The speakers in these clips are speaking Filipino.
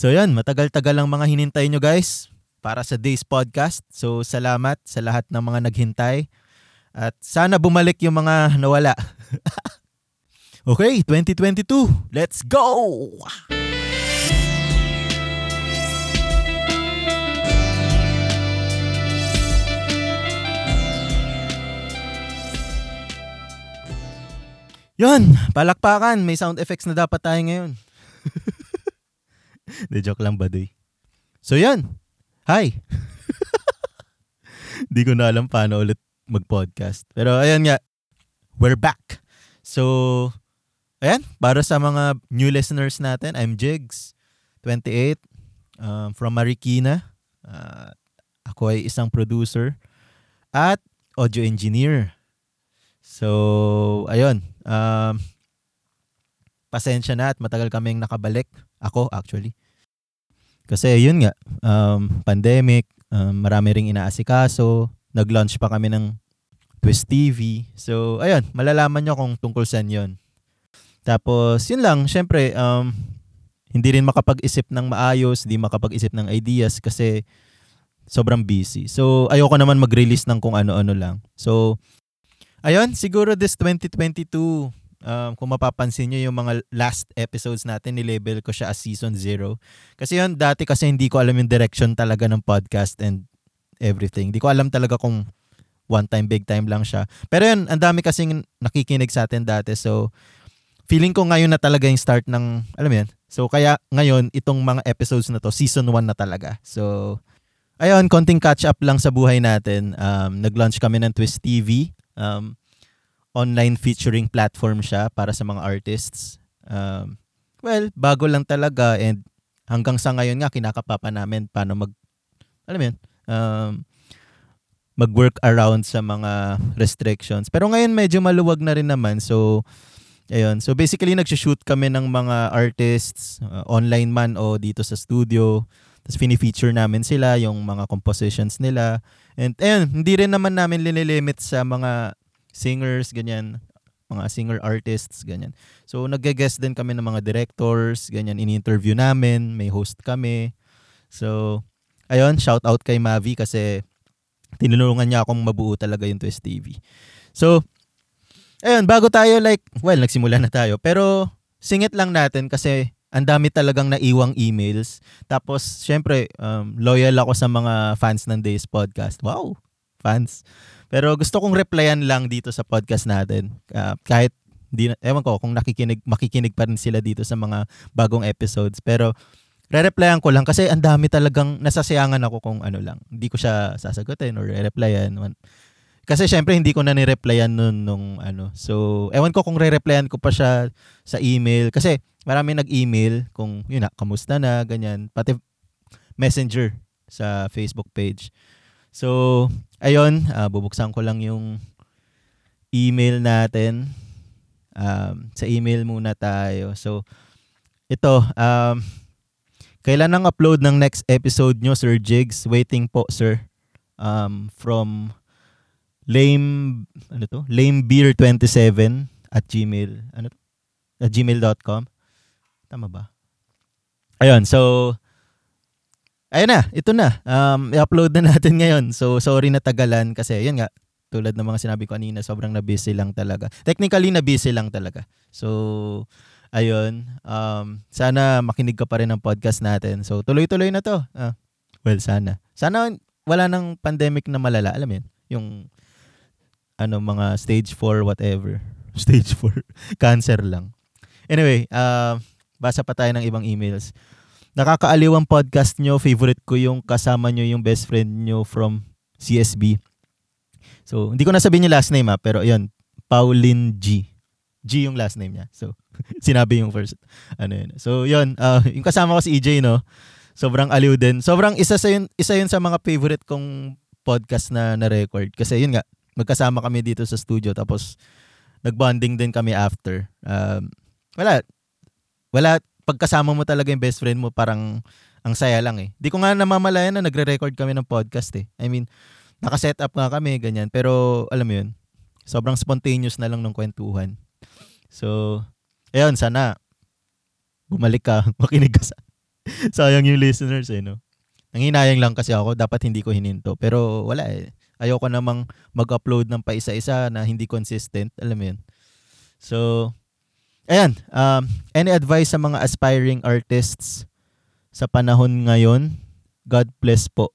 So yan, matagal-tagal lang mga hinintay nyo guys para sa Days Podcast. So salamat sa lahat ng mga naghintay. At sana bumalik yung mga nawala. okay, 2022. Let's go! Yun, palakpakan. May sound effects na dapat tayo ngayon. De joke lang ba, Doy? So yan. Hi. Di ko na alam paano ulit mag-podcast. Pero ayan nga, we're back. So, ayan, para sa mga new listeners natin, I'm Jigs, 28, um, from Marikina. Uh, ako ay isang producer at audio engineer. So, ayun. Um, pasensya na at matagal kaming nakabalik. Ako, actually. Kasi yun nga, um, pandemic, um, marami ring inaasikaso. Nag-launch pa kami ng Twist TV. So, ayun, malalaman nyo kung tungkol saan yun. Tapos, yun lang, syempre, um, hindi rin makapag-isip ng maayos, hindi makapag-isip ng ideas kasi sobrang busy. So, ayoko naman mag-release ng kung ano-ano lang. So, ayun, siguro this 2022, um, kung mapapansin nyo yung mga last episodes natin, ni-label ko siya as season 0. Kasi yun, dati kasi hindi ko alam yung direction talaga ng podcast and everything. Hindi ko alam talaga kung one time, big time lang siya. Pero yun, ang dami kasing nakikinig sa atin dati. So, feeling ko ngayon na talaga yung start ng, alam mo yan. So, kaya ngayon, itong mga episodes na to, season 1 na talaga. So, ayun, konting catch up lang sa buhay natin. Um, nag-launch kami ng Twist TV. Um, online featuring platform siya para sa mga artists. Um, well, bago lang talaga and hanggang sa ngayon nga kinakapapa namin paano mag alam mo yun, um, mag-work around sa mga restrictions. Pero ngayon medyo maluwag na rin naman. So, ayun. So, basically, nag-shoot kami ng mga artists, uh, online man o dito sa studio. Tapos, fini-feature namin sila, yung mga compositions nila. And, ayun, hindi rin naman namin linilimit sa mga singers, ganyan, mga singer artists, ganyan. So, nag-guest din kami ng mga directors, ganyan, ini-interview namin, may host kami. So, ayun, shout out kay Mavi kasi tinulungan niya akong mabuo talaga yung Twist TV. So, ayun, bago tayo like, well, nagsimula na tayo, pero singit lang natin kasi ang dami talagang naiwang emails. Tapos, syempre, um, loyal ako sa mga fans ng Days Podcast. Wow, fans. Pero gusto kong replyan lang dito sa podcast natin. Uh, kahit di, ewan ko kung nakikinig, makikinig pa rin sila dito sa mga bagong episodes. Pero re-replyan ko lang kasi ang dami talagang nasasayangan ako kung ano lang. Hindi ko siya sasagutin or re-replyan. Kasi syempre hindi ko na ni-replyan nun nung ano. So, ewan ko kung re-replyan ko pa siya sa email. Kasi marami nag-email kung yun na, kamusta na, ganyan. Pati messenger sa Facebook page. So, ayun, uh, bubuksan ko lang yung email natin. Um, sa email muna tayo. So, ito, um, kailan ang upload ng next episode nyo, Sir Jigs? Waiting po, sir. Um, from lame, ano to? lamebeer27 at gmail, ano to? At gmail.com. Tama ba? Ayun, so, ayun na, ito na. Um, i-upload na natin ngayon. So, sorry na tagalan kasi, yun nga, tulad ng mga sinabi ko kanina, sobrang na-busy lang talaga. Technically, na-busy lang talaga. So, ayun. Um, sana makinig ka pa rin ng podcast natin. So, tuloy-tuloy na to. Uh, well, sana. Sana wala nang pandemic na malala. Alam mo yun? Yung ano, mga stage 4, whatever. Stage 4. Cancer lang. Anyway, uh, basa pa tayo ng ibang emails. Nakakaaliw ang podcast nyo. Favorite ko yung kasama nyo yung best friend nyo from CSB. So, hindi ko nasabihin yung last name ha, pero yun, Pauline G. G yung last name niya. So, sinabi yung first. Ano yun. So, yun, uh, yung kasama ko si EJ, no? Sobrang aliw din. Sobrang isa sa yun, isa yun sa mga favorite kong podcast na na-record. Kasi yun nga, magkasama kami dito sa studio tapos nagbonding din kami after. Um, wala. Wala, pagkasama mo talaga yung best friend mo, parang ang saya lang eh. Di ko nga namamalayan na nagre-record kami ng podcast eh. I mean, naka-set up nga kami, ganyan. Pero, alam mo yun, sobrang spontaneous na lang ng kwentuhan. So, ayun, sana bumalik ka, makinig ka sa, Sayang yung listeners eh, no? Nanginayang lang kasi ako, dapat hindi ko hininto. Pero wala eh. Ayoko namang mag-upload ng pa isa-isa na hindi consistent. Alam mo yun. So, ayan. Um, any advice sa mga aspiring artists sa panahon ngayon? God bless po.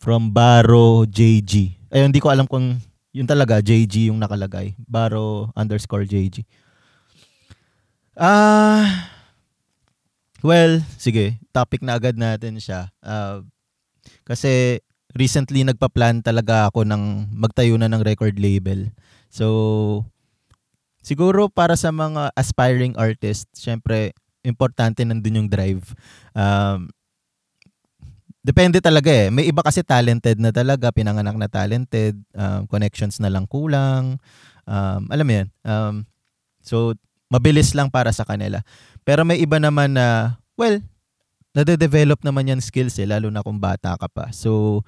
From Baro JG. Ayun, hindi ko alam kung yun talaga, JG yung nakalagay. Baro underscore JG. Ah... Well, sige, topic na agad natin siya. Uh, kasi recently nagpa-plan talaga ako ng magtayo na ng record label. So, siguro para sa mga aspiring artists, syempre, importante nandun yung drive. Um, depende talaga eh. May iba kasi talented na talaga, pinanganak na talented, um, connections na lang kulang. Um, alam mo yan. Um, so, mabilis lang para sa kanila. Pero may iba naman na, well, nade-develop naman yan skills eh, lalo na kung bata ka pa. So,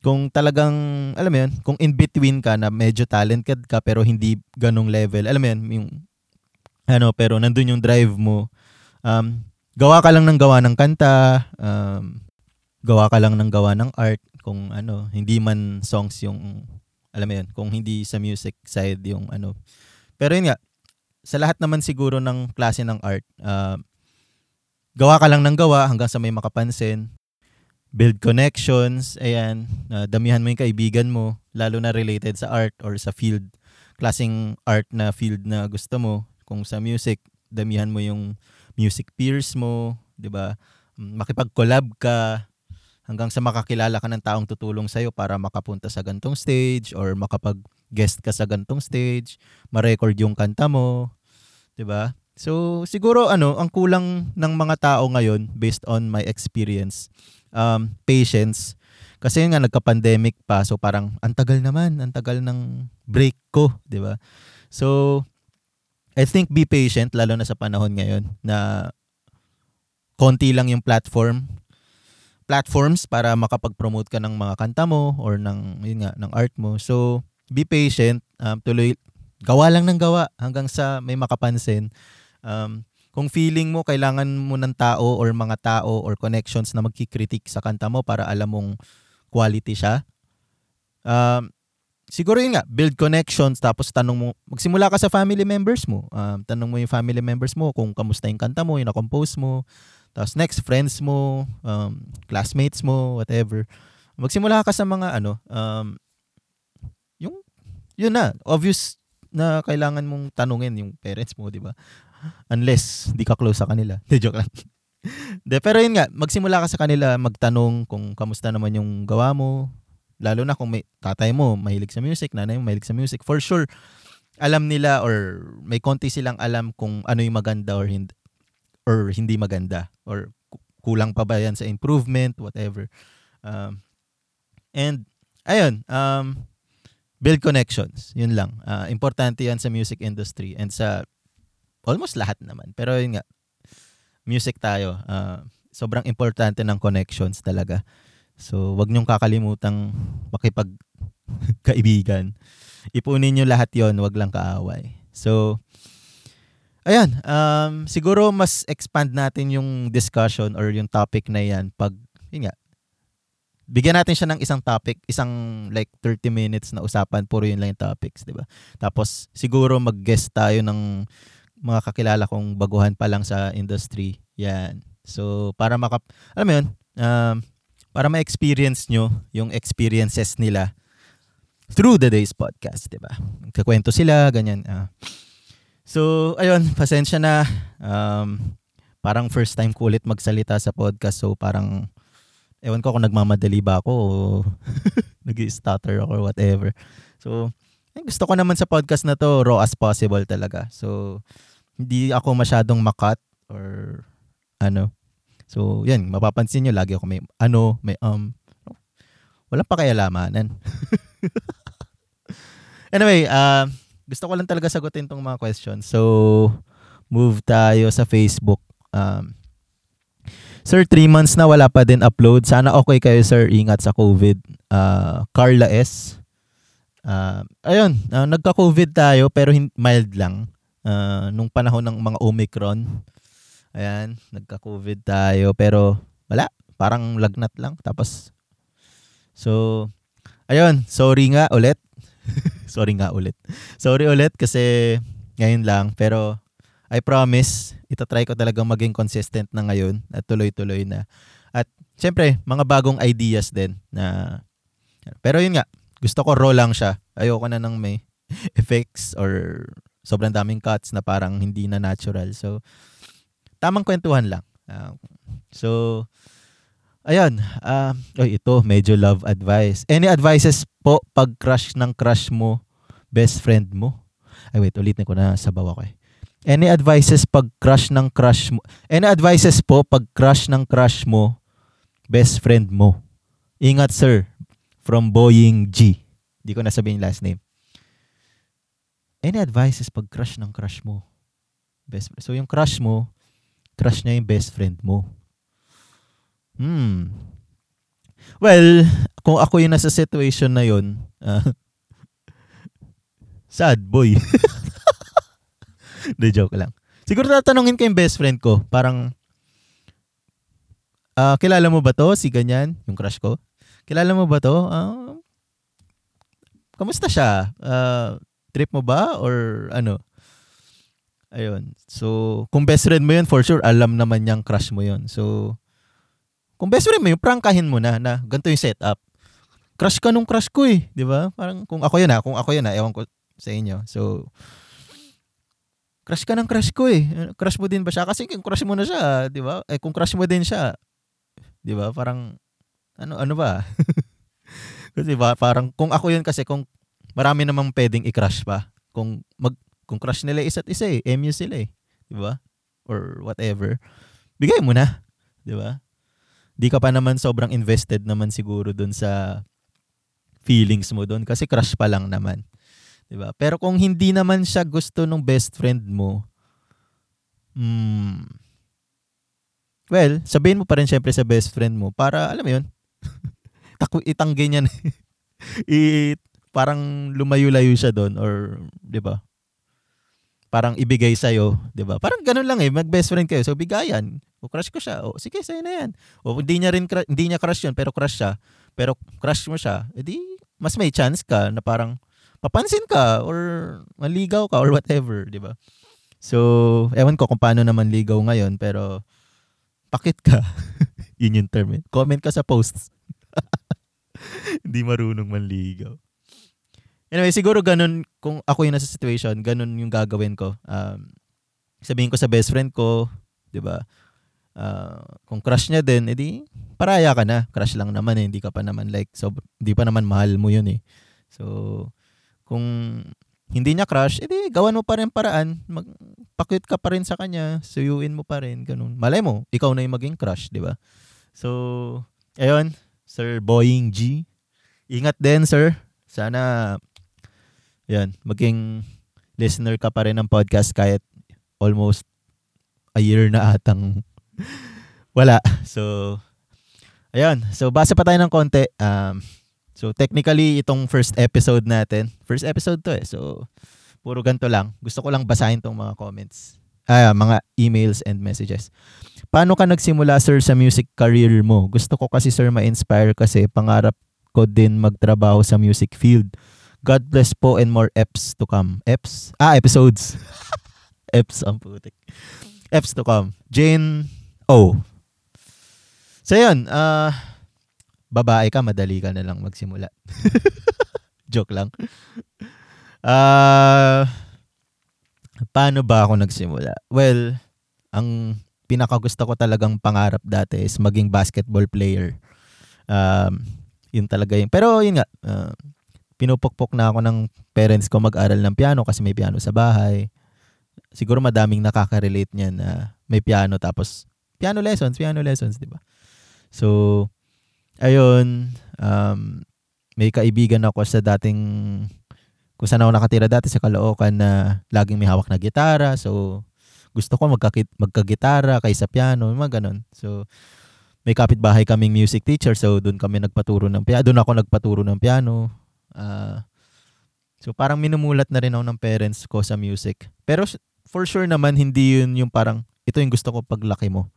kung talagang, alam mo yun, kung in between ka na medyo talented ka pero hindi ganong level, alam mo yun, yung, ano, pero nandun yung drive mo, um, gawa ka lang ng gawa ng kanta, um, gawa ka lang ng gawa ng art, kung ano, hindi man songs yung, alam mo yun, kung hindi sa music side yung ano. Pero yun nga, sa lahat naman siguro ng klase ng art, uh, gawa ka lang ng gawa hanggang sa may makapansin. Build connections, ayan, uh, damihan mo yung kaibigan mo, lalo na related sa art or sa field, klaseng art na field na gusto mo. Kung sa music, damihan mo yung music peers mo, 'di ba? Makipag-collab ka hanggang sa makakilala ka ng taong tutulong sa iyo para makapunta sa gantong stage or makapag guest ka sa gantong stage, ma-record yung kanta mo, 'di ba? So siguro ano, ang kulang ng mga tao ngayon based on my experience, um patience. Kasi nga nagka-pandemic pa, so parang ang tagal naman, ang tagal ng break ko, 'di ba? So I think be patient lalo na sa panahon ngayon na konti lang yung platform platforms para makapag-promote ka ng mga kanta mo or ng yun nga ng art mo. So be patient, um, tuloy, gawa lang ng gawa hanggang sa may makapansin. Um, kung feeling mo kailangan mo ng tao or mga tao or connections na magkikritik sa kanta mo para alam mong quality siya, um, siguro yun nga, build connections tapos tanong mo, magsimula ka sa family members mo. Um, tanong mo yung family members mo kung kamusta yung kanta mo, yung na-compose mo. Tapos next, friends mo, um, classmates mo, whatever. Magsimula ka sa mga ano, um, yun na, obvious na kailangan mong tanungin yung parents mo, di ba? Unless di ka close sa kanila. De, joke lang. De, pero yun nga, magsimula ka sa kanila, magtanong kung kamusta naman yung gawa mo. Lalo na kung may tatay mo mahilig sa music, nanay mo mahilig sa music. For sure, alam nila or may konti silang alam kung ano yung maganda or hindi, or hindi maganda. Or kulang pa ba yan sa improvement, whatever. Um, and, ayun, um, build connections. Yun lang. Uh, importante yan sa music industry and sa almost lahat naman. Pero yun nga, music tayo. Uh, sobrang importante ng connections talaga. So, wag niyong kakalimutang makipag kaibigan. Ipunin niyo lahat yon wag lang kaaway. So, ayan, um, siguro mas expand natin yung discussion or yung topic na yan pag, yun nga, bigyan natin siya ng isang topic, isang like 30 minutes na usapan, puro yun lang yung topics, di ba? Tapos siguro mag-guest tayo ng mga kakilala kong baguhan pa lang sa industry. Yan. So, para maka, alam mo yun, um, para ma-experience nyo yung experiences nila through the day's podcast, di ba? Kakwento sila, ganyan. Uh. So, ayun, pasensya na. Um, parang first time ko ulit magsalita sa podcast. So, parang ewan ko kung nagmamadali ba ako o nag-stutter ako or whatever. So, gusto ko naman sa podcast na to raw as possible talaga. So, hindi ako masyadong makat or ano. So, yan, mapapansin nyo, lagi ako may ano, may um, walang pakialamanan. anyway, uh, gusto ko lang talaga sagutin tong mga questions. So, move tayo sa Facebook. Um, Sir, 3 months na wala pa din upload. Sana okay kayo, sir. Ingat sa COVID. Uh, Carla S. Uh, ayun, uh, nagka-COVID tayo pero hin- mild lang. Uh, nung panahon ng mga Omicron. Ayan, nagka-COVID tayo. Pero, wala. Parang lagnat lang. Tapos, so, ayun, sorry nga ulit. sorry nga ulit. Sorry ulit kasi ngayon lang. Pero, I promise, itatry ko talagang maging consistent na ngayon at tuloy-tuloy na. At syempre, mga bagong ideas din na pero yun nga, gusto ko raw lang siya. Ayoko na ng may effects or sobrang daming cuts na parang hindi na natural. So, tamang kwentuhan lang. Uh, so, ayun. Uh, oy, ito, medyo love advice. Any advices po pag crush ng crush mo, best friend mo? Ay, wait, ulitin ko na sabaw ako eh. Any advices pag crush ng crush mo? Any advices po pag crush ng crush mo, best friend mo? Ingat sir, from Boying G. Hindi ko nasabihin yung last name. Any advices pag crush ng crush mo? Best friend. So yung crush mo, crush niya yung best friend mo. Hmm. Well, kung ako yung nasa situation na yun, uh, sad boy. De joke lang. Siguro tatanungin ko yung best friend ko. Parang, uh, kilala mo ba to? Si ganyan, yung crush ko. Kilala mo ba to? Uh, kamusta siya? Uh, trip mo ba? Or ano? Ayun. So, kung best friend mo yun, for sure, alam naman niyang crush mo yun. So, kung best friend mo yun, prankahin mo na, na ganito yung setup. Crush ka nung crush ko eh. Di ba? Parang kung ako yun ha, kung ako yun ha, ewan ko sa inyo. So, crush ka ng crush ko eh. Crush mo din ba siya? Kasi kung crush mo na siya, di ba? Eh kung crush mo din siya, di ba? Parang, ano, ano ba? kasi ba, parang, kung ako yun kasi, kung marami namang pwedeng i-crush pa. Kung mag, kung crush nila isa't isa eh, MU sila eh. Di ba? Or whatever. Bigay mo na. Di ba? Di ka pa naman sobrang invested naman siguro dun sa feelings mo doon kasi crush pa lang naman. 'Di ba? Pero kung hindi naman siya gusto ng best friend mo, hmm, well, sabihin mo pa rin syempre sa best friend mo para, alam mo yun, taku itanggi niya I, parang lumayo-layo siya doon or, 'di ba? Parang ibigay sa iyo, 'di ba? Parang ganoon lang eh, mag-best friend kayo. So bigayan. O crush ko siya. O sige, sa'yo na 'yan. O hindi niya rin hindi niya crush 'yon, pero crush siya. Pero crush mo siya. Edi mas may chance ka na parang papansin ka or maligaw ka or whatever, di ba? So, ewan ko kung paano naman ligaw ngayon, pero pakit ka. Yun yung term eh. Comment ka sa posts. Hindi marunong manligaw. Anyway, siguro ganun, kung ako yung nasa situation, ganun yung gagawin ko. Um, sabihin ko sa best friend ko, di ba? Uh, kung crush niya din, edi paraya ka na. Crush lang naman eh. Hindi ka pa naman like, so, hindi pa naman mahal mo yun eh. So, kung hindi niya crush, edi gawan mo pa rin paraan. Magpakit ka pa rin sa kanya, suyuin mo pa rin, ganun. Malay mo, ikaw na yung maging crush, di ba? So, ayun, Sir Boying G. Ingat din, sir. Sana, yan, maging listener ka pa rin ng podcast kahit almost a year na atang wala. So, ayun. So, basa pa tayo ng konti. Um, So technically itong first episode natin, first episode to eh. So puro ganto lang. Gusto ko lang basahin tong mga comments. Ah, mga emails and messages. Paano ka nagsimula sir sa music career mo? Gusto ko kasi sir ma-inspire kasi pangarap ko din magtrabaho sa music field. God bless po and more eps to come. Eps? Ah, episodes. eps ang putik. Eps to come. Jane O. So yun, uh, babae ka, madali ka na lang magsimula. Joke lang. Uh, paano ba ako nagsimula? Well, ang pinakagusto ko talagang pangarap dati is maging basketball player. Um, yun talaga yun. Pero yun nga, uh, pinupukpok na ako ng parents ko mag-aral ng piano kasi may piano sa bahay. Siguro madaming nakaka-relate niyan na may piano tapos piano lessons, piano lessons, di ba? So, ayun, um, may kaibigan ako sa dating, kung saan ako nakatira dati sa Caloocan na laging may hawak na gitara. So, gusto ko magkakit, magkagitara kaysa piano, mga ganun. So, may kapitbahay kaming music teacher. So, doon kami nagpaturo ng piano. Doon ako nagpaturo ng piano. Uh, so, parang minumulat na rin ako ng parents ko sa music. Pero, for sure naman, hindi yun yung parang ito yung gusto ko paglaki mo.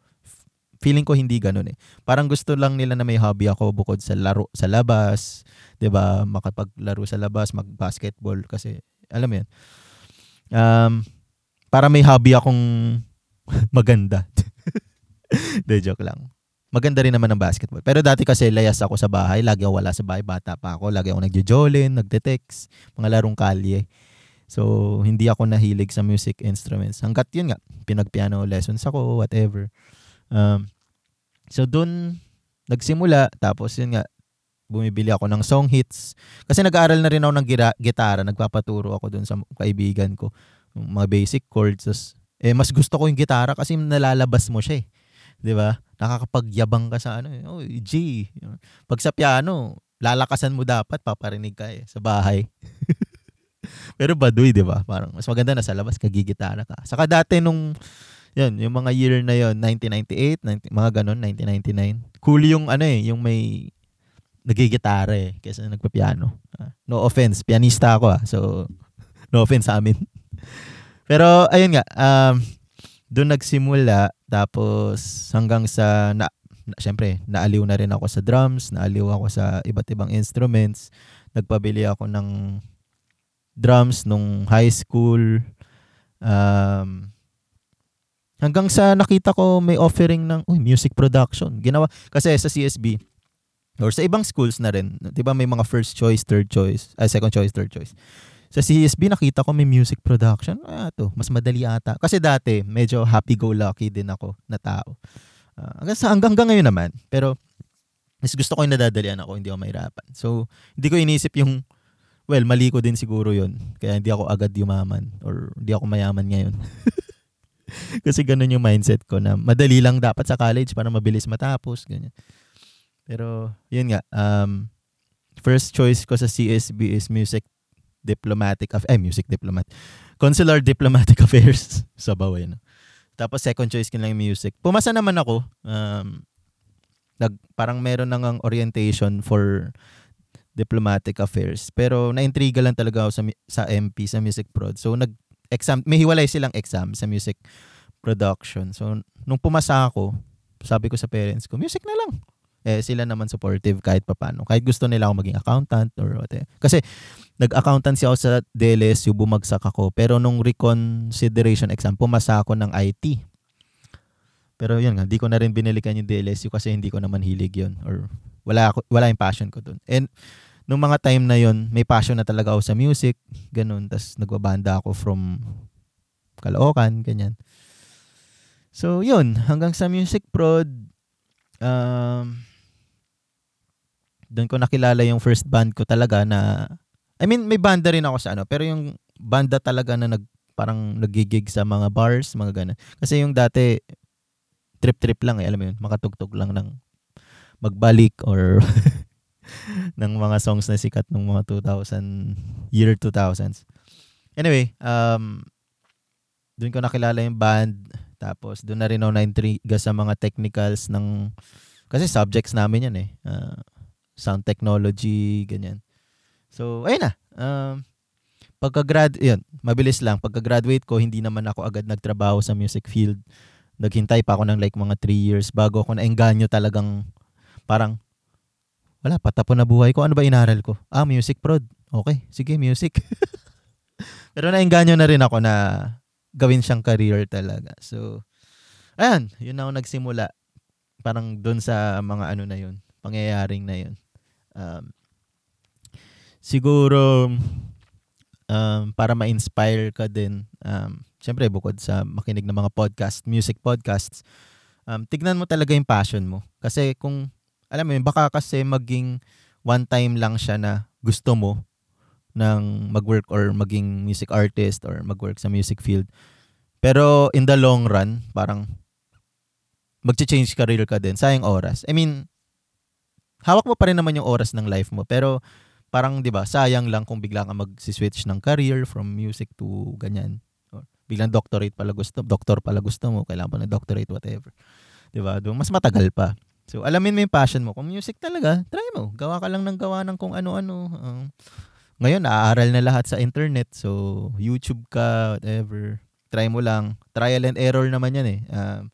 Feeling ko hindi ganun eh. Parang gusto lang nila na may hobby ako bukod sa laro sa labas, 'di ba? Makapaglaro sa labas, mag-basketball kasi alam mo 'yun. Um, para may hobby akong maganda. De joke lang. Maganda rin naman ang basketball. Pero dati kasi layas ako sa bahay. Lagi ako wala sa bahay. Bata pa ako. Lagi ako nagjo-jolin, nagte-text. Mga larong kalye. So, hindi ako nahilig sa music instruments. Hanggat yun nga, pinag-piano lessons ako, whatever. Um, so, dun nagsimula. Tapos yun nga, bumibili ako ng song hits. Kasi nag-aaral na rin ako ng gira- gitara. Nagpapaturo ako dun sa kaibigan ko. Mga basic chords. Tapos, eh, mas gusto ko yung gitara kasi nalalabas mo siya eh. 'Di ba? Nakakapagyabang ka sa ano, eh. oh, G. Pag sa piano, lalakasan mo dapat paparinig ka eh sa bahay. Pero baduy, 'di ba? Parang mas maganda na sa labas kagigitara ka. Saka dati nung yun, yung mga year na yon 1998, 90, mga ganun, 1999. Cool yung ano eh, yung may nagigitara eh, kaysa nagpa-piano. Uh, no offense, pianista ako ah. So, no offense sa amin. Pero ayun nga, um, doon nagsimula tapos hanggang sa na, na syempre naaliw na rin ako sa drums, naaliw ako sa iba't ibang instruments. Nagpabili ako ng drums nung high school. Um, hanggang sa nakita ko may offering ng uy, music production. Ginawa kasi sa CSB or sa ibang schools na rin, 'di ba may mga first choice, third choice, uh, second choice, third choice. Sa CSB, nakita ko may music production. Ah, to, mas madali ata. Kasi dati, medyo happy-go-lucky din ako na tao. Uh, hanggang, sa, hanggang, ngayon naman. Pero, mas gusto ko yung nadadalian ako, hindi ako mahirapan. So, hindi ko inisip yung, well, mali ko din siguro yon Kaya hindi ako agad yumaman or hindi ako mayaman ngayon. Kasi ganun yung mindset ko na madali lang dapat sa college para mabilis matapos. Ganyan. Pero, yun nga, um, first choice ko sa CSB is music diplomatic of eh music diplomat consular diplomatic affairs. Sa baway no? Tapos second choice ko lang music. Pumasa naman ako um nag parang meron nang orientation for diplomatic affairs. Pero naintriga lang talaga ako sa sa MP sa music prod. So nag exam may hiwalay silang exam sa music production. So nung pumasa ako sabi ko sa parents ko music na lang eh sila naman supportive kahit papano. Kahit gusto nila ako maging accountant or whatever. Kasi nag-accountancy ako sa DLSU, bumagsak ako. Pero nung reconsideration exam, pumasa ako ng IT. Pero yun nga, di ko na rin binilikan yung DLSU kasi hindi ko naman hilig yun. Or wala, ako, wala yung passion ko dun. And nung mga time na yun, may passion na talaga ako sa music. Ganun. Tapos nagbabanda ako from Caloocan, ganyan. So, yun. Hanggang sa music prod, um, doon ko nakilala yung first band ko talaga na I mean may banda rin ako sa ano pero yung banda talaga na nag parang nagigig sa mga bars, mga ganun. Kasi yung dati trip-trip lang eh, alam mo yun, makatugtog lang ng magbalik or ng mga songs na sikat nung mga 2000 year 2000s. Anyway, um doon ko nakilala yung band tapos doon na rin ako na-intriga sa mga technicals ng kasi subjects namin yan eh. Uh, sound technology, ganyan. So, ayun na. Um, pagka-grad, yun, mabilis lang. Pagka-graduate ko, hindi naman ako agad nagtrabaho sa music field. Naghintay pa ako ng like mga 3 years bago ako naengganyo talagang parang wala, patapon na buhay ko. Ano ba inaral ko? Ah, music prod. Okay, sige, music. Pero naengganyo na rin ako na gawin siyang career talaga. So, ayan, yun na ako nagsimula. Parang doon sa mga ano na yun, pangyayaring na yun um, siguro um, para ma-inspire ka din um, syempre bukod sa makinig ng mga podcast music podcasts um, tignan mo talaga yung passion mo. Kasi kung alam mo baka kasi maging one time lang siya na gusto mo ng mag-work or maging music artist or mag-work sa music field. Pero in the long run parang mag-change career ka din. Sayang oras. I mean hawak mo pa rin naman yung oras ng life mo. Pero parang 'di ba, sayang lang kung bigla ka mag-switch ng career from music to ganyan. Or biglang doctorate pala gusto, doctor pala gusto mo, kailangan pa ng doctorate whatever. 'Di ba? Mas matagal pa. So alamin mo yung passion mo. Kung music talaga, try mo. Gawa ka lang ng gawa ng kung ano-ano. Um, ngayon, naaaral na lahat sa internet. So, YouTube ka, whatever. try mo lang. Trial and error naman yan eh. Um,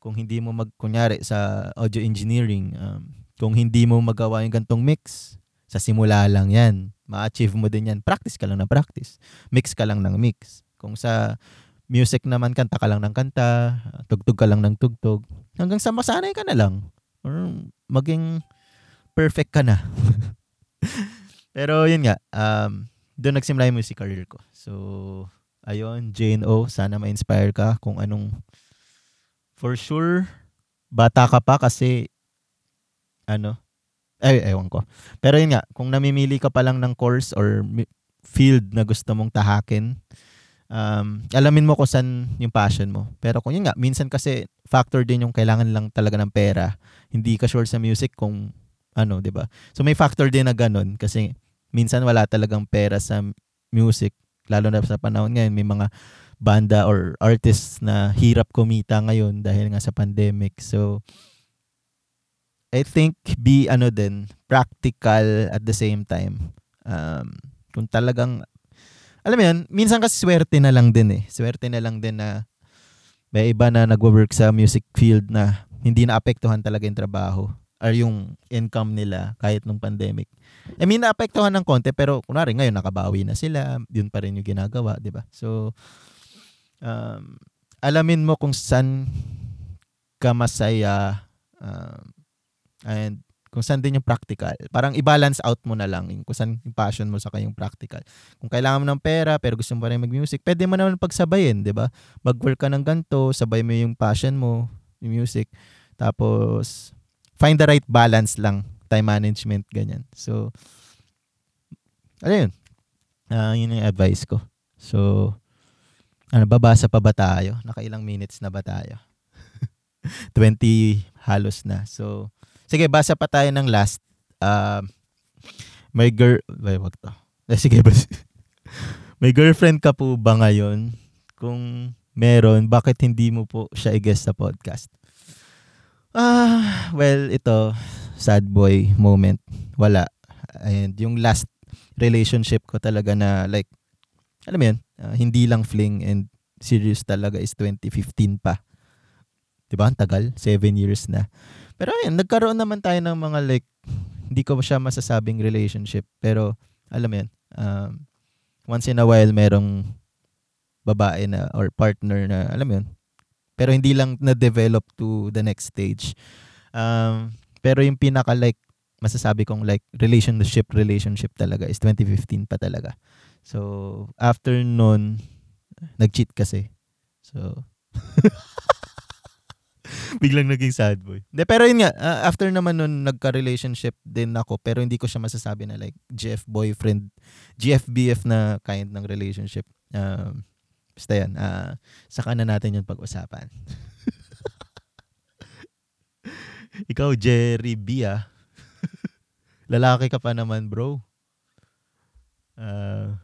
kung hindi mo mag, kunyari sa audio engineering, um, kung hindi mo magawa yung gantong mix, sa simula lang yan. Ma-achieve mo din yan. Practice ka lang ng practice. Mix ka lang ng mix. Kung sa music naman, kanta ka lang ng kanta, tugtog ka lang ng tugtog, hanggang sa masanay ka na lang. Or maging perfect ka na. Pero yun nga, um, doon nagsimula yung music career ko. So, ayun, Jane O, sana ma-inspire ka kung anong for sure bata ka pa kasi ano ay ewan ko. Pero yun nga, kung namimili ka pa lang ng course or field na gusto mong tahakin, um, alamin mo kung saan yung passion mo. Pero kung yun nga, minsan kasi factor din yung kailangan lang talaga ng pera. Hindi ka sure sa music kung ano, 'di ba? So may factor din na ganun kasi minsan wala talagang pera sa music lalo na sa panahon ngayon may mga banda or artists na hirap kumita ngayon dahil nga sa pandemic. So I think be ano din practical at the same time. Um, kung talagang alam mo yan, minsan kasi swerte na lang din eh. Swerte na lang din na may iba na nagwo-work sa music field na hindi na apektuhan talaga yung trabaho or yung income nila kahit nung pandemic. I mean, naapektuhan ng konti pero kunwari ngayon nakabawi na sila, yun pa rin yung ginagawa, 'di ba? So um, alamin mo kung saan ka masaya um, and kung saan din yung practical. Parang i-balance out mo na lang yung kung saan yung passion mo sa kayong practical. Kung kailangan mo ng pera pero gusto mo pa rin mag-music, pwede mo naman pagsabayin, di ba? Mag-work ka ng ganito, sabay mo yung passion mo, yung music. Tapos, find the right balance lang. Time management, ganyan. So, ano yun? Uh, yun yung advice ko. So, ano, babasa pa ba tayo? Nakailang minutes na ba tayo? 20 halos na. So, sige, basa pa tayo ng last. Uh, may girl... Ay, wag to. Eh, sige, bas. may girlfriend ka po ba ngayon? Kung meron, bakit hindi mo po siya i-guest sa podcast? Ah, well, ito, sad boy moment. Wala. And yung last relationship ko talaga na like, alam mo yun, uh, hindi lang fling and serious talaga is 2015 pa. Diba? Ang tagal. Seven years na. Pero ayun, nagkaroon naman tayo ng mga like, hindi ko siya masasabing relationship. Pero, alam mo yan, um, once in a while, merong babae na or partner na, alam mo yun, pero hindi lang na-develop to the next stage. Um, pero yung pinaka like masasabi kong like relationship relationship talaga is 2015 pa talaga. So after noon nag-cheat kasi. So biglang naging sad boy. De, pero yun nga, uh, after naman nun, nagka-relationship din ako, pero hindi ko siya masasabi na like GF boyfriend, GFBF na kind ng relationship. Um, Basta yan, uh, saka na natin yung pag-usapan. Ikaw, Jerry B, ah. Lalaki ka pa naman, bro. Uh,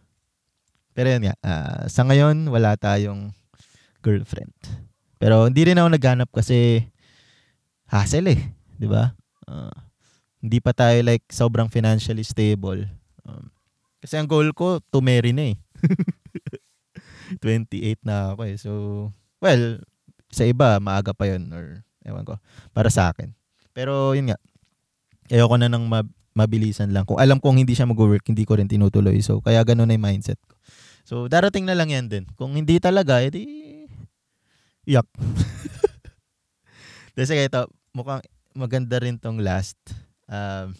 pero yan nga, uh, sa ngayon, wala tayong girlfriend. Pero hindi rin ako naghanap kasi hassle eh. Di ba? Uh, hindi pa tayo like sobrang financially stable. Um, kasi ang goal ko, to marry na eh. 28 na ako eh. So, well, sa iba, maaga pa yon or ewan ko, para sa akin. Pero yun nga, ayoko na nang mabilisan lang. Kung alam kong hindi siya mag-work, hindi ko rin tinutuloy. So, kaya ganun na yung mindset ko. So, darating na lang yan din. Kung hindi talaga, edi, yak. Kasi ito, mukhang maganda rin tong last. Um,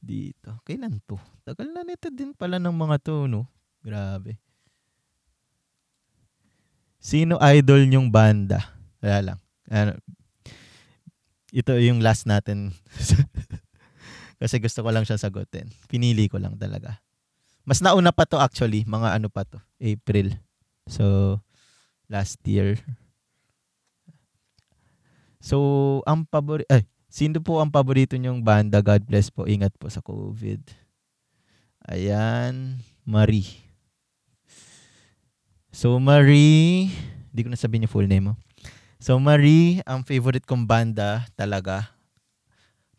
dito. Kailan to? Tagal na nito din pala ng mga to, no? Grabe. Sino idol nyong banda? Wala lang. Ano, ito yung last natin. Kasi gusto ko lang siya sagutin. Pinili ko lang talaga. Mas nauna pa to actually. Mga ano pa to. April. So, last year. So, ang paborito, ay, sino po ang paborito nyong banda? God bless po. Ingat po sa COVID. Ayan. Marie. So, Marie, hindi ko na sabihin yung full name mo. So, Marie, ang favorite kong banda talaga,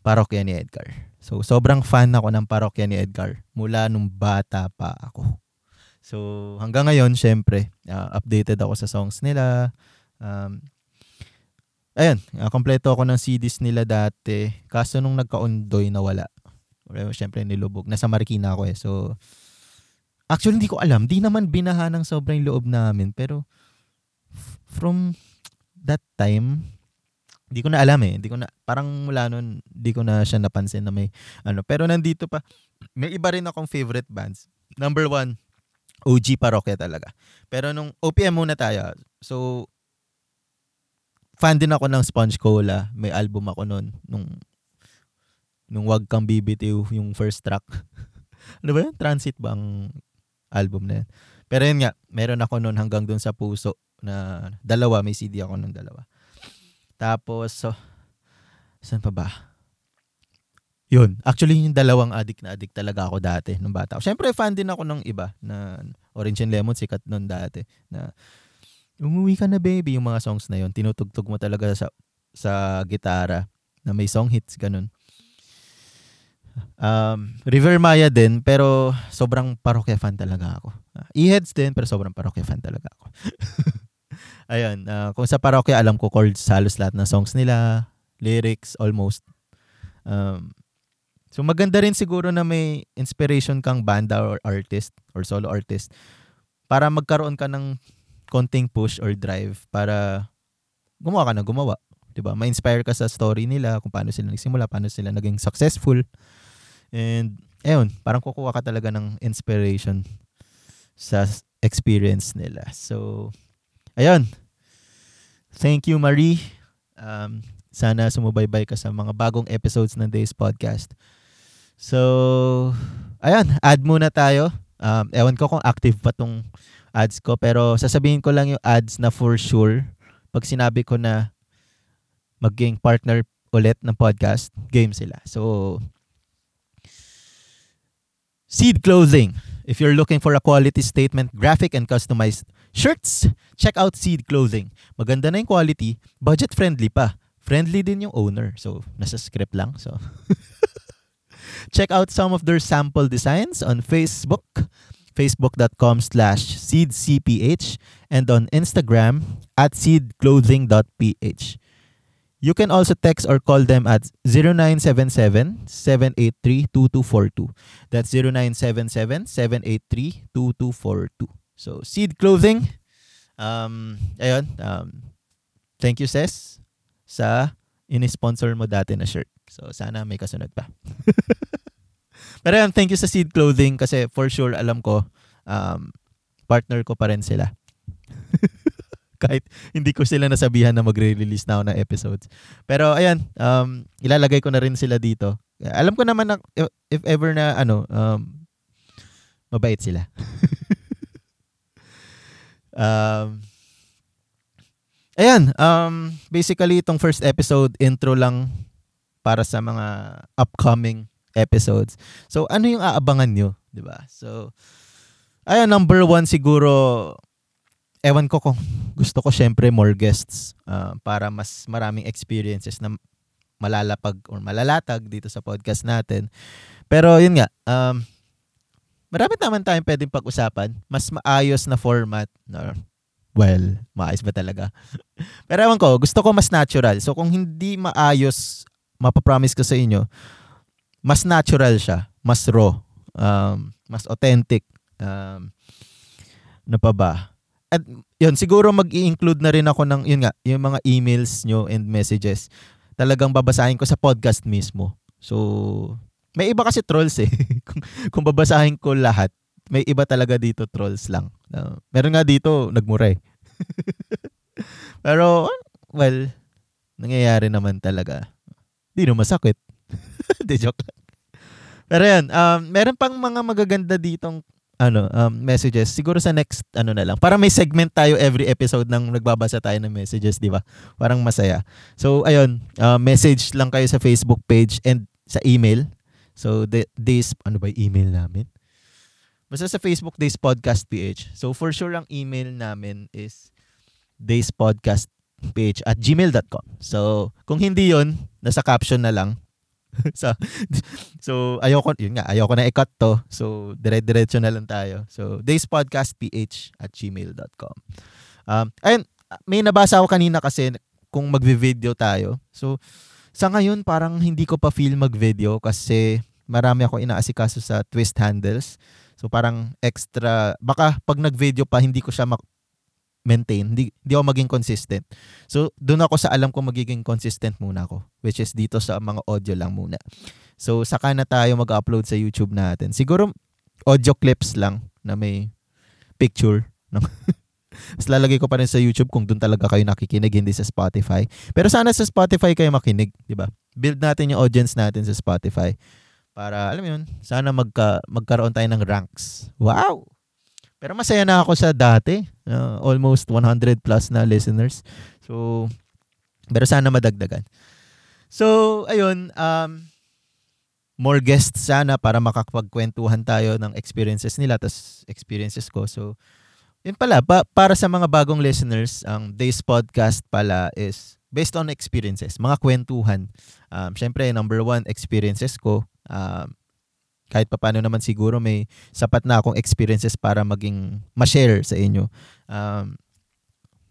parokya ni Edgar. So, sobrang fan ako ng parokya ni Edgar mula nung bata pa ako. So, hanggang ngayon, syempre, uh, updated ako sa songs nila. Um, ayun, uh, kompleto ako ng CDs nila dati. Kaso nung nagka-ondoy, nawala. Syempre, nilubog. Nasa Marikina ako eh. So, actually, hindi ko alam. Di naman binaha ng sobrang loob namin. Pero, from that time, hindi ko na alam eh. Hindi ko na, parang mula nun, hindi ko na siya napansin na may, ano. Pero nandito pa, may iba rin akong favorite bands. Number one, OG Parokya talaga. Pero nung OPM muna tayo. So, fan din ako ng Sponge Cola. May album ako noon. Nung, nung Wag Kang BBTU, yung first track. ano ba yun? Transit ba ang album na yun? Pero yun nga, meron ako noon hanggang dun sa puso na dalawa. May CD ako nung dalawa. Tapos, so, saan pa ba? Yun. Actually, yung dalawang addict na addict talaga ako dati nung bata. Siyempre, fan din ako ng iba na Orange and Lemon, sikat noon dati. Na, umuwi ka na baby, yung mga songs na yun. Tinutugtog mo talaga sa, sa gitara na may song hits, ganun. Um, River Maya din, pero sobrang parokya fan talaga ako. E-heads din, pero sobrang parokya fan talaga ako. Ayun, uh, kung sa parokya, alam ko chords halos lahat ng songs nila, lyrics, almost. Um, So maganda rin siguro na may inspiration kang banda or artist or solo artist para magkaroon ka ng konting push or drive para gumawa ka na gumawa. 'Di ba? Ma-inspire ka sa story nila kung paano sila nagsimula, paano sila naging successful. And ayun, parang kukuha ka talaga ng inspiration sa experience nila. So ayun. Thank you Marie. Um, sana sumubaybay ka sa mga bagong episodes ng Days Podcast. So, ayan, add muna tayo. Um, ewan ko kung active pa tong ads ko, pero sasabihin ko lang yung ads na for sure. Pag sinabi ko na maging partner ulit ng podcast, game sila. So, Seed Clothing. If you're looking for a quality statement, graphic and customized shirts, check out Seed Clothing. Maganda na yung quality, budget friendly pa. Friendly din yung owner. So, nasa script lang. So, Check out some of their sample designs on Facebook, facebook.com slash seedcph, and on Instagram at seedclothing.ph. You can also text or call them at 0977-783-2242. That's 0977-783-2242. So, Seed Clothing. Um, ayun. Um, thank you, Ses, sa ini-sponsor mo dati na shirt. So, sana may kasunod pa. Pero yan, thank you sa Seed Clothing kasi for sure alam ko um, partner ko pa rin sila. Kahit hindi ko sila nasabihan na magre-release na ako ng episodes. Pero ayan, um, ilalagay ko na rin sila dito. Alam ko naman na if, ever na ano, um, mabait sila. um, ayan, um, basically itong first episode, intro lang para sa mga upcoming episodes. So, ano yung aabangan nyo? ba diba? So, ayun, number one siguro, ewan ko kung gusto ko syempre more guests uh, para mas maraming experiences na malalapag or malalatag dito sa podcast natin. Pero yun nga, um, marami naman tayong pwedeng pag-usapan. Mas maayos na format. No? Well, maayos ba talaga? Pero ewan ko, gusto ko mas natural. So kung hindi maayos mapapromise ko sa inyo, mas natural siya, mas raw, um, mas authentic. Um, ano pa ba? At yun, siguro mag-i-include na rin ako ng, yun nga, yung mga emails nyo and messages. Talagang babasahin ko sa podcast mismo. So, may iba kasi trolls eh. kung, kung babasahin ko lahat, may iba talaga dito trolls lang. Uh, meron nga dito, nagmura eh. Pero, well, nangyayari naman talaga. Di naman masakit. Di joke. Pero yan, um, meron pang mga magaganda ditong ano, um, messages. Siguro sa next, ano na lang. Para may segment tayo every episode nang nagbabasa tayo ng messages, di ba? Parang masaya. So, ayun, uh, message lang kayo sa Facebook page and sa email. So, the, this, ano ba email namin? Basta sa Facebook, Days Podcast PH. So, for sure, ang email namin is Days Podcast page at gmail.com. So, kung hindi yon nasa caption na lang. so, so ayoko, yun nga, ayoko na i-cut to. So, dire-diretso na lang tayo. So, dayspodcastph at gmail.com. Um, ayun, may nabasa ako kanina kasi kung magvi-video tayo. So, sa ngayon, parang hindi ko pa feel mag-video kasi marami ako inaasikaso sa twist handles. So, parang extra, baka pag nag-video pa, hindi ko siya mak- maintain, hindi, hindi ako maging consistent. So, doon ako sa alam ko magiging consistent muna ako, which is dito sa mga audio lang muna. So, saka na tayo mag-upload sa YouTube natin. Siguro, audio clips lang na may picture. Mas lalagay ko pa rin sa YouTube kung doon talaga kayo nakikinig, hindi sa Spotify. Pero sana sa Spotify kayo makinig, di ba? Build natin yung audience natin sa Spotify. Para, alam mo yun, sana magka, magkaroon tayo ng ranks. Wow! Pero masaya na ako sa dati. Uh, almost 100 plus na listeners. So, pero sana madagdagan. So, ayun, um, more guests sana para makakapagkwentuhan tayo ng experiences nila tas experiences ko. So, yun pala, pa, para sa mga bagong listeners, ang Days Podcast pala is based on experiences, mga kwentuhan. Um, Siyempre, number one, experiences ko. Um, kahit paano naman siguro may sapat na akong experiences para maging ma-share sa inyo. Um,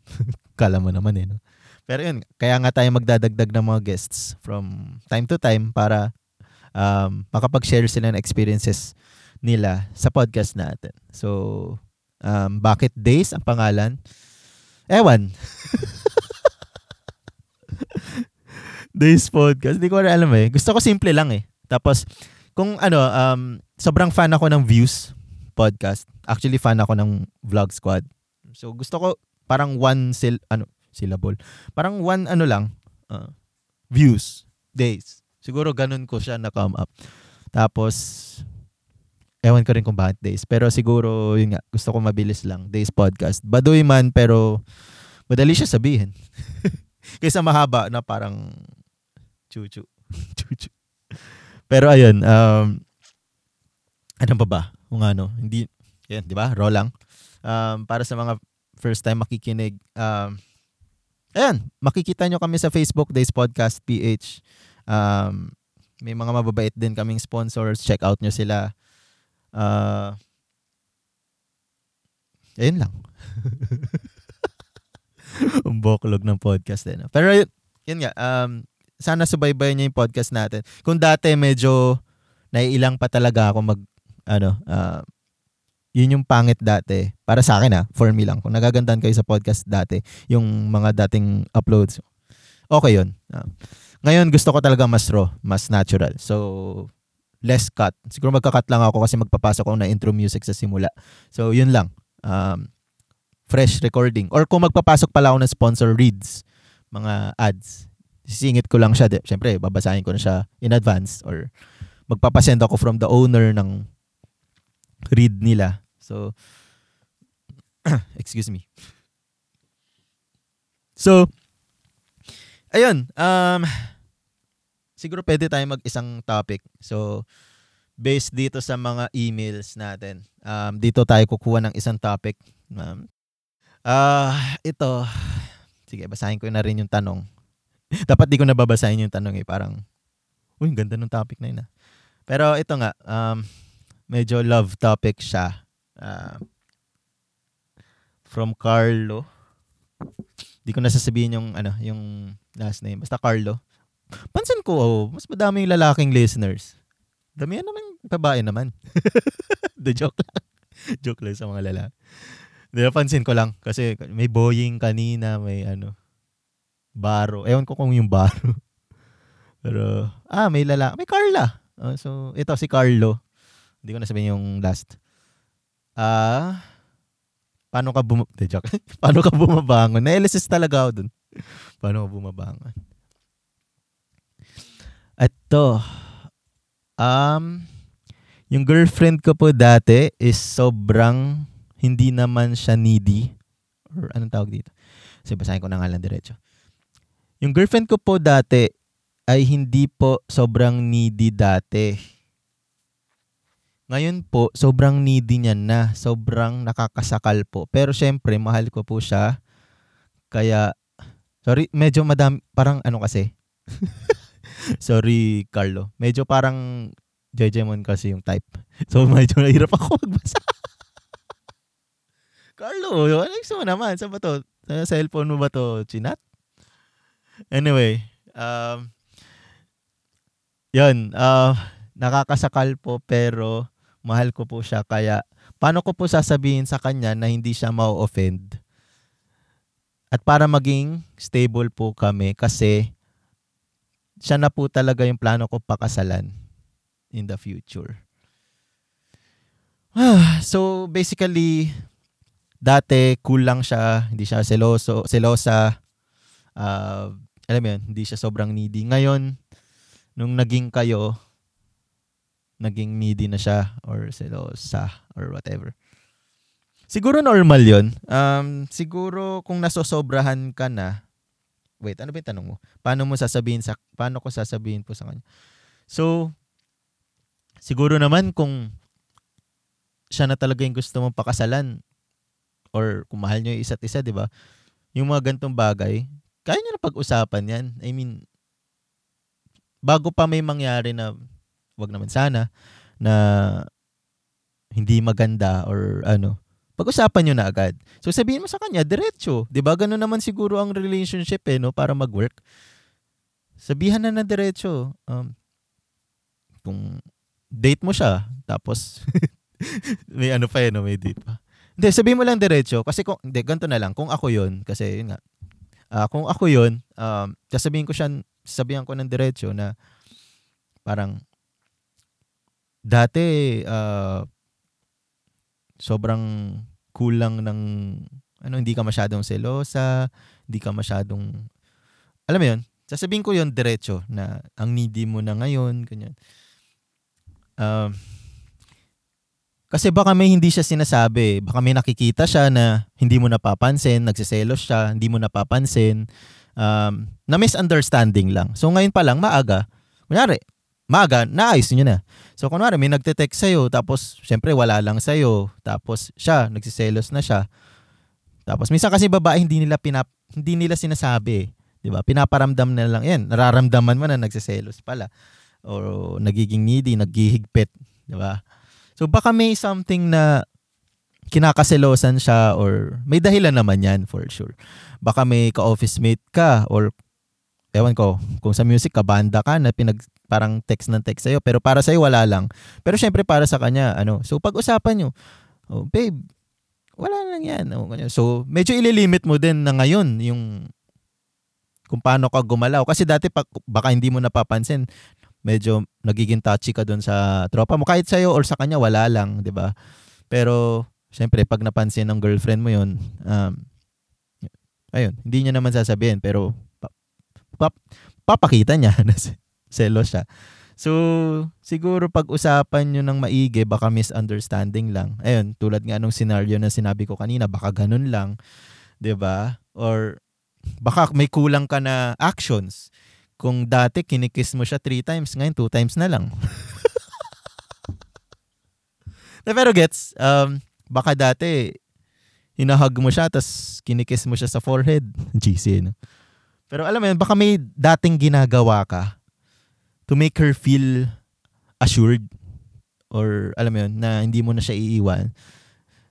kala mo naman eh. No? Pero yun, kaya nga tayo magdadagdag ng mga guests from time to time para um, makapag-share sila ng experiences nila sa podcast natin. So, um, bakit Days ang pangalan? Ewan. Days Podcast. Hindi ko rin alam eh. Gusto ko simple lang eh. Tapos, kung ano, um, sobrang fan ako ng Views podcast. Actually, fan ako ng Vlog Squad. So, gusto ko parang one sil ano, syllable. Parang one ano lang, uh, views, days. Siguro ganun ko siya na come up. Tapos, ewan ko rin kung bakit days. Pero siguro, yun nga, gusto ko mabilis lang. Days podcast. Baduy man, pero madali siya sabihin. Kaysa mahaba na parang chuchu. chuchu. Pero ayun, um, ano pa ba? Kung ano, hindi, yan, di ba? Raw lang. Um, para sa mga first time makikinig, um, ayan, makikita nyo kami sa Facebook Days Podcast PH. Um, may mga mababait din kaming sponsors. Check out nyo sila. Uh, ayun lang. Ang boklog ng podcast din. Pero yun, yun nga, um, sana subaybayan niyo yung podcast natin. Kung dati medyo naiilang pa talaga ako mag ano, uh, yun yung pangit dati. Para sa akin ah, for me lang. Kung nagagandahan kayo sa podcast dati, yung mga dating uploads, okay yun. Uh, ngayon gusto ko talaga mas raw, mas natural. So, less cut. Siguro magka-cut lang ako kasi magpapasok ako na intro music sa simula. So, yun lang. Um, fresh recording. Or kung magpapasok pala ako ng sponsor reads, mga ads, sisingit ko lang siya. Siyempre, babasahin ko na siya in advance or magpapasend ako from the owner ng read nila. So, excuse me. So, ayun. Um, siguro pwede tayo mag-isang topic. So, based dito sa mga emails natin, um, dito tayo kukuha ng isang topic. Um, uh, ito, sige, basahin ko na rin yung tanong. Dapat di ko nababasahin yung tanong eh. Parang, uy, ganda ng topic na yun ah. Pero ito nga, um, medyo love topic siya. Uh, from Carlo. Di ko nasasabihin yung, ano, yung last name. Basta Carlo. Pansin ko, oh, mas madami yung lalaking listeners. Dami yan naman, babae naman. The joke lang. joke lang sa mga lalaki. Di pansin ko lang. Kasi may Boeing kanina, may ano, Baro. Ewan ko kung yung Baro. Pero, ah, may lala. May Carla. Uh, so, ito si Carlo. Hindi ko na sabihin yung last. Ah, uh, paano ka bum... De, joke. paano ka bumabangon? Na-LSS talaga ako dun. paano ka bumabangon? Ito. Um, yung girlfriend ko po dati is sobrang hindi naman siya needy. Or anong tawag dito? Kasi basahin ko na nga lang diretso. Yung girlfriend ko po dati ay hindi po sobrang needy dati. Ngayon po, sobrang needy niya na. Sobrang nakakasakal po. Pero syempre, mahal ko po siya. Kaya, sorry, medyo madami, parang ano kasi. Sorry, Carlo. Medyo parang Jejemon kasi yung type. So, medyo nahirap ako magbasa. Carlo, ano gusto naman? Saan ba to? Sa cellphone mo ba to? Chinat? Anyway, um, yun, uh, nakakasakal po pero mahal ko po siya. Kaya, paano ko po sasabihin sa kanya na hindi siya ma-offend? At para maging stable po kami kasi siya na po talaga yung plano ko pakasalan in the future. so basically, dati cool lang siya, hindi siya seloso, selosa. Uh, alam mo yun, hindi siya sobrang needy. Ngayon, nung naging kayo, naging needy na siya or selosa or whatever. Siguro normal yon um, Siguro kung nasosobrahan ka na, wait, ano ba yung tanong mo? Paano mo sasabihin sa, paano ko sasabihin po sa kanya? So, siguro naman kung siya na talaga yung gusto mong pakasalan or kung mahal nyo yung isa't isa, di ba? Yung mga gantong bagay, kaya na pag-usapan yan. I mean, bago pa may mangyari na, wag naman sana, na hindi maganda or ano, pag-usapan nyo na agad. So sabihin mo sa kanya, diretso. 'Di ba? Ganun naman siguro ang relationship eh, no, para mag-work. Sabihan na na diretso. Um, kung date mo siya, tapos may ano pa eh, no, may date pa. Hindi, sabihin mo lang diretso. Kasi kung, hindi, ganito na lang. Kung ako yon kasi yun nga, uh, kung ako yon um, sasabihin ko siya, sabihan ko ng diretso na parang, dati, uh, sobrang kulang ng ano hindi ka masyadong selosa, hindi ka masyadong alam mo 'yon. Sasabihin ko 'yon diretso na ang needy mo na ngayon, ganyan. Um, kasi baka may hindi siya sinasabi. Baka may nakikita siya na hindi mo napapansin, nagsiselos siya, hindi mo napapansin. Um, na misunderstanding lang. So ngayon pa lang, maaga. Kunyari, maaga, naayos niyo na. So, kunwari, may nagte-text sa'yo, tapos, syempre, wala lang sa'yo. Tapos, siya, nagsiselos na siya. Tapos, minsan kasi babae, hindi nila, pinap, hindi nila sinasabi. Di ba? Pinaparamdam na lang. Yan, nararamdaman mo na nagsiselos pala. O nagiging needy, naghihigpit. Di ba? So, baka may something na kinakaselosan siya or may dahilan naman yan for sure. Baka may ka-office mate ka or ewan ko, kung sa music ka, banda ka na pinag, parang text ng text sa'yo. Pero para sa'yo, wala lang. Pero syempre para sa kanya, ano. So pag-usapan nyo, oh, babe, wala lang yan. Oh, so medyo ililimit mo din na ngayon yung kung paano ka gumalaw. Kasi dati pa, baka hindi mo napapansin, medyo nagiging touchy ka doon sa tropa mo. Kahit sa'yo or sa kanya, wala lang, di ba? Pero, syempre, pag napansin ng girlfriend mo yun, um, ayun, hindi niya naman sasabihin, pero pa, pa, papakita niya na selos siya. So, siguro pag-usapan nyo ng maigi, baka misunderstanding lang. Ayun, tulad nga nung scenario na sinabi ko kanina, baka ganun lang. ba diba? Or baka may kulang ka na actions. Kung dati kinikiss mo siya three times, ngayon two times na lang. na, pero gets, um, baka dati hinahag mo siya tapos kinikiss mo siya sa forehead. GC, no? Pero alam mo yun, baka may dating ginagawa ka to make her feel assured or alam mo yun, na hindi mo na siya iiwan.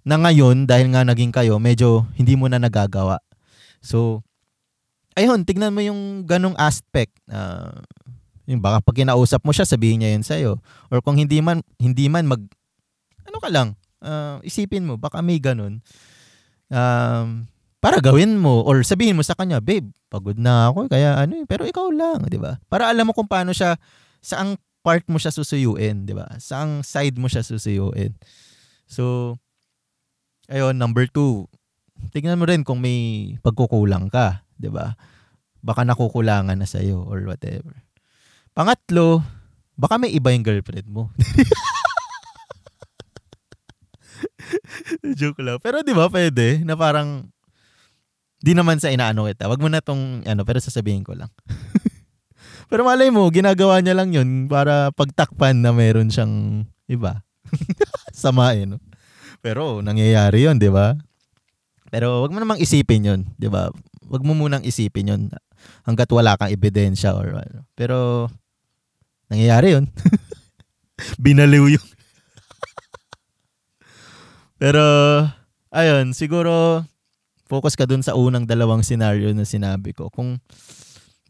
Na ngayon, dahil nga naging kayo, medyo hindi mo na nagagawa. So, ayun, tignan mo yung ganong aspect. Uh, yung baka pag kinausap mo siya, sabihin niya yun sa'yo. Or kung hindi man, hindi man mag, ano ka lang, uh, isipin mo, baka may ganun. Um, para gawin mo or sabihin mo sa kanya, babe, pagod na ako kaya ano eh, pero ikaw lang, 'di ba? Para alam mo kung paano siya saang part mo siya susuyuin, 'di ba? Saang side mo siya susuyuin. So ayun, number two, tingnan mo rin kung may pagkukulang ka, 'di ba? Baka nakukulangan na sa or whatever. Pangatlo, baka may iba yung girlfriend mo. Joke lang. Pero 'di ba pwede na parang Di naman sa inaano kita. Wag mo na tong, ano, pero sasabihin ko lang. pero malay mo, ginagawa niya lang yun para pagtakpan na meron siyang iba. Samain. No? Pero nangyayari yun, di ba? Pero wag mo namang isipin yun, di ba? Wag mo munang isipin yun. hanggat wala kang ebidensya or ano. Pero, nangyayari yun. Binaliw yung... Pero, ayun, siguro, focus ka dun sa unang dalawang scenario na sinabi ko. Kung,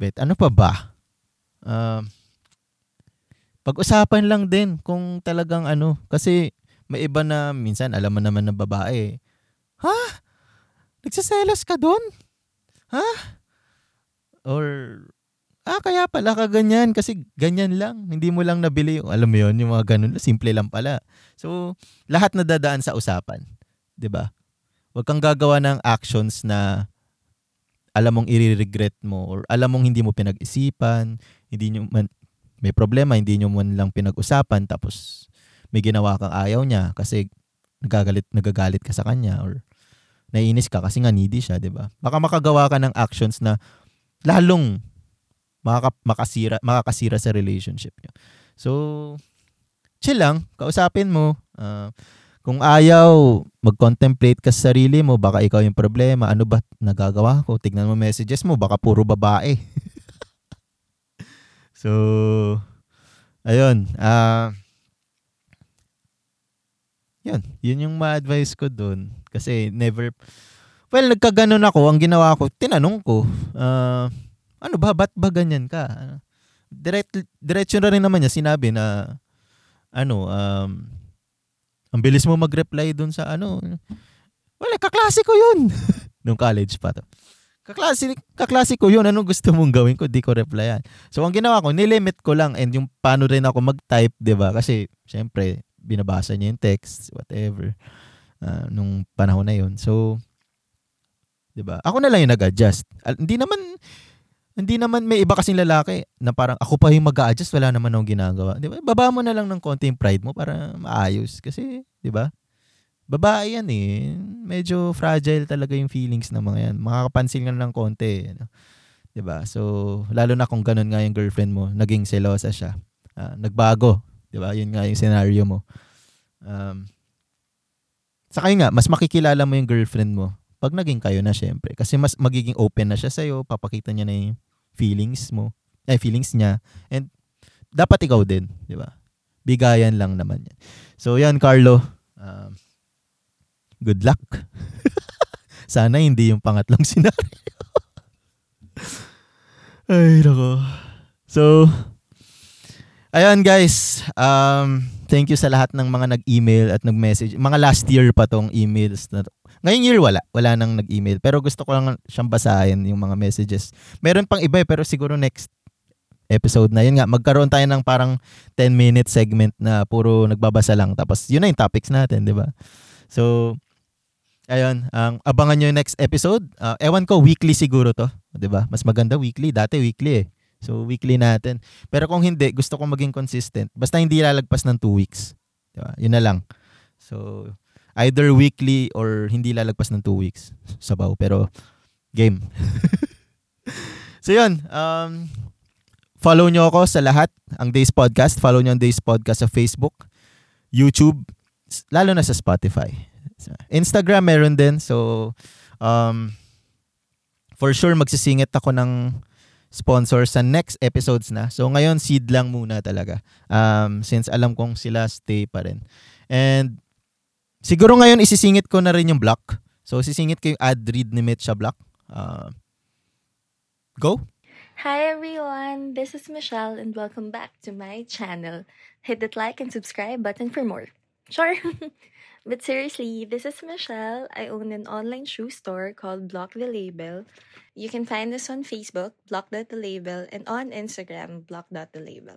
wait, ano pa ba? Uh, pag-usapan lang din kung talagang ano. Kasi, may iba na minsan, alam mo naman ng babae, ha? Nagsiselos ka dun? Ha? Or, ah, kaya pala ka ganyan kasi ganyan lang. Hindi mo lang nabili yung, alam mo yun, yung mga ganun. Simple lang pala. So, lahat na dadaan sa usapan. ba? Huwag kang gagawa ng actions na alam mong i-regret mo or alam mong hindi mo pinag-isipan, hindi nyo man, may problema, hindi nyo man lang pinag-usapan tapos may ginawa kang ayaw niya kasi nagagalit, nagagalit ka sa kanya or naiinis ka kasi nga needy siya, 'di ba? Baka makagawa ka ng actions na lalong makaka, makasira makakasira sa relationship niyo. So chill lang, kausapin mo. Uh, kung ayaw, mag-contemplate ka sa sarili mo, baka ikaw yung problema. Ano ba nagagawa ko? Tignan mo messages mo, baka puro babae. so, ayun. Uh, yun, yun yung ma-advise ko dun. Kasi never, well, nagkaganon ako. Ang ginawa ko, tinanong ko, uh, ano ba, ba't ba ganyan ka? Direct, diretso na rin naman niya sinabi na, ano, um, ang bilis mo mag-reply dun sa ano. Wala, kaklase ko yun. Nung college pa to. Kaklase, kaklase ko yun. Anong gusto mong gawin ko? Di ko replyan. So, ang ginawa ko, nilimit ko lang and yung paano rin ako mag-type, di ba? Kasi, syempre, binabasa niya yung text, whatever, uh, nung panahon na yun. So, 'di ba? Ako na lang yung nag-adjust. Uh, hindi naman hindi naman may iba kasing lalaki na parang ako pa yung mag-a-adjust, wala naman akong ginagawa. 'Di ba? Baba mo na lang ng konti yung pride mo para maayos kasi, 'di ba? Babae yan eh. Medyo fragile talaga yung feelings ng mga yan. Makakapansin ka ng konti. Ano? 'Di ba? So, lalo na kung ganun nga yung girlfriend mo, naging selosa siya. Uh, nagbago 'Di ba? Yun nga yung scenario mo. Um, sa kayo nga, mas makikilala mo yung girlfriend mo pag naging kayo na syempre. Kasi mas magiging open na siya sa'yo, papakita niya na yung feelings mo, ay feelings niya. And dapat ikaw din, di ba? Bigayan lang naman yan. So yan, Carlo. Um, good luck. Sana hindi yung pangatlong scenario. ay, nako. So, Ayun guys, um, thank you sa lahat ng mga nag-email at nag-message. Mga last year pa tong emails na to. Ngayong year wala, wala nang nag-email. Pero gusto ko lang siyang basahin yung mga messages. Meron pang iba eh, pero siguro next episode na. Yun nga, magkaroon tayo ng parang 10 minute segment na puro nagbabasa lang. Tapos yun na yung topics natin, di ba? So, ayun, ang um, abangan nyo yung next episode. Uh, ewan ko, weekly siguro to. Di ba? Mas maganda weekly. Dati weekly eh. So, weekly natin. Pero kung hindi, gusto ko maging consistent. Basta hindi lalagpas ng 2 weeks. Diba? Yun na lang. So, either weekly or hindi lalagpas ng 2 weeks. Sabaw. Pero, game. so, yun. Um, follow nyo ako sa lahat. Ang Days Podcast. Follow nyo ang Days Podcast sa Facebook, YouTube, lalo na sa Spotify. Instagram meron din. So, um, for sure magsisingit ako ng sponsor sa next episodes na. So ngayon seed lang muna talaga. Um, since alam kong sila stay pa rin. And siguro ngayon isisingit ko na rin yung block. So sisingit ko yung ad read ni Mitch block. Uh, go! Hi everyone, this is Michelle and welcome back to my channel. Hit that like and subscribe button for more. Sure. But seriously, this is Michelle. I own an online shoe store called Block the Label. You can find us on Facebook, block.thelabel, and on Instagram, block.thelabel.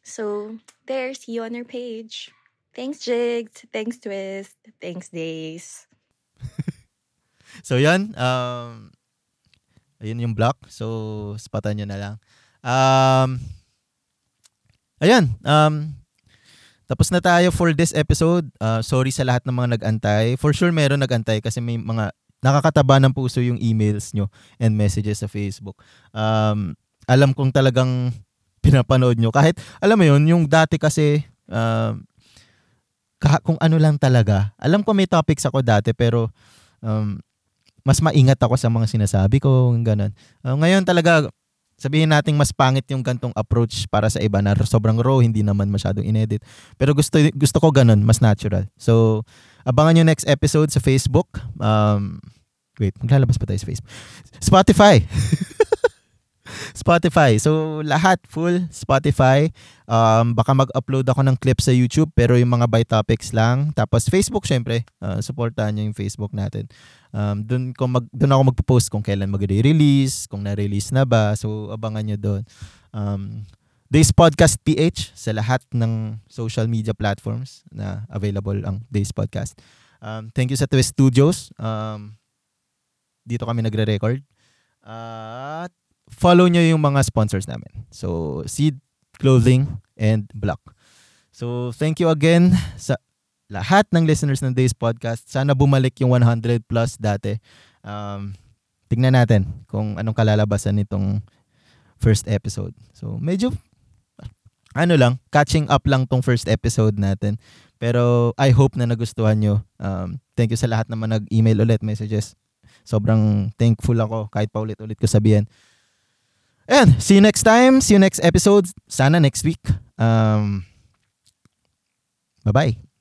So, there, see you on our page. Thanks, Jigs. Thanks, Twist. Thanks, Days. so, yan. Um, ayun yung block. So, spatan nyo na lang. Um, ayan. Um, tapos na tayo for this episode. Uh, sorry sa lahat ng mga nag-antay. For sure meron nag-antay kasi may mga nakakataba ng puso yung emails nyo and messages sa Facebook. Um, alam kong talagang pinapanood nyo. Kahit, alam mo yun, yung dati kasi, uh, kung ano lang talaga. Alam ko may topics ako dati pero um, mas maingat ako sa mga sinasabi ko, ganun. Uh, ngayon talaga, sabihin nating mas pangit yung gantong approach para sa iba na sobrang raw, hindi naman masyadong inedit. Pero gusto gusto ko ganun, mas natural. So, abangan yung next episode sa Facebook. Um, wait, maglalabas pa tayo sa Facebook. Spotify. Spotify. So, lahat full Spotify. Um, baka mag-upload ako ng clip sa YouTube pero yung mga by topics lang. Tapos Facebook syempre, uh, supportahan niyo yung Facebook natin. Um, doon ko mag doon ako magpo-post kung kailan mag-release, kung na-release na ba. So, abangan niyo doon. Um, Days Podcast PH sa lahat ng social media platforms na available ang Days Podcast. Um, thank you sa Twist Studios. Um, dito kami nagre-record. At uh, follow nyo yung mga sponsors namin. So, Seed, Clothing, and Block. So, thank you again sa lahat ng listeners ng Days Podcast. Sana bumalik yung 100 plus dati. Um, tignan natin kung anong kalalabasan nitong first episode. So, medyo ano lang, catching up lang tong first episode natin. Pero I hope na nagustuhan nyo. Um, thank you sa lahat naman nag-email ulit, messages. Sobrang thankful ako kahit pa ulit-ulit ko sabihin. And see you next time. See you next episode. Sana next week. Um, bye-bye.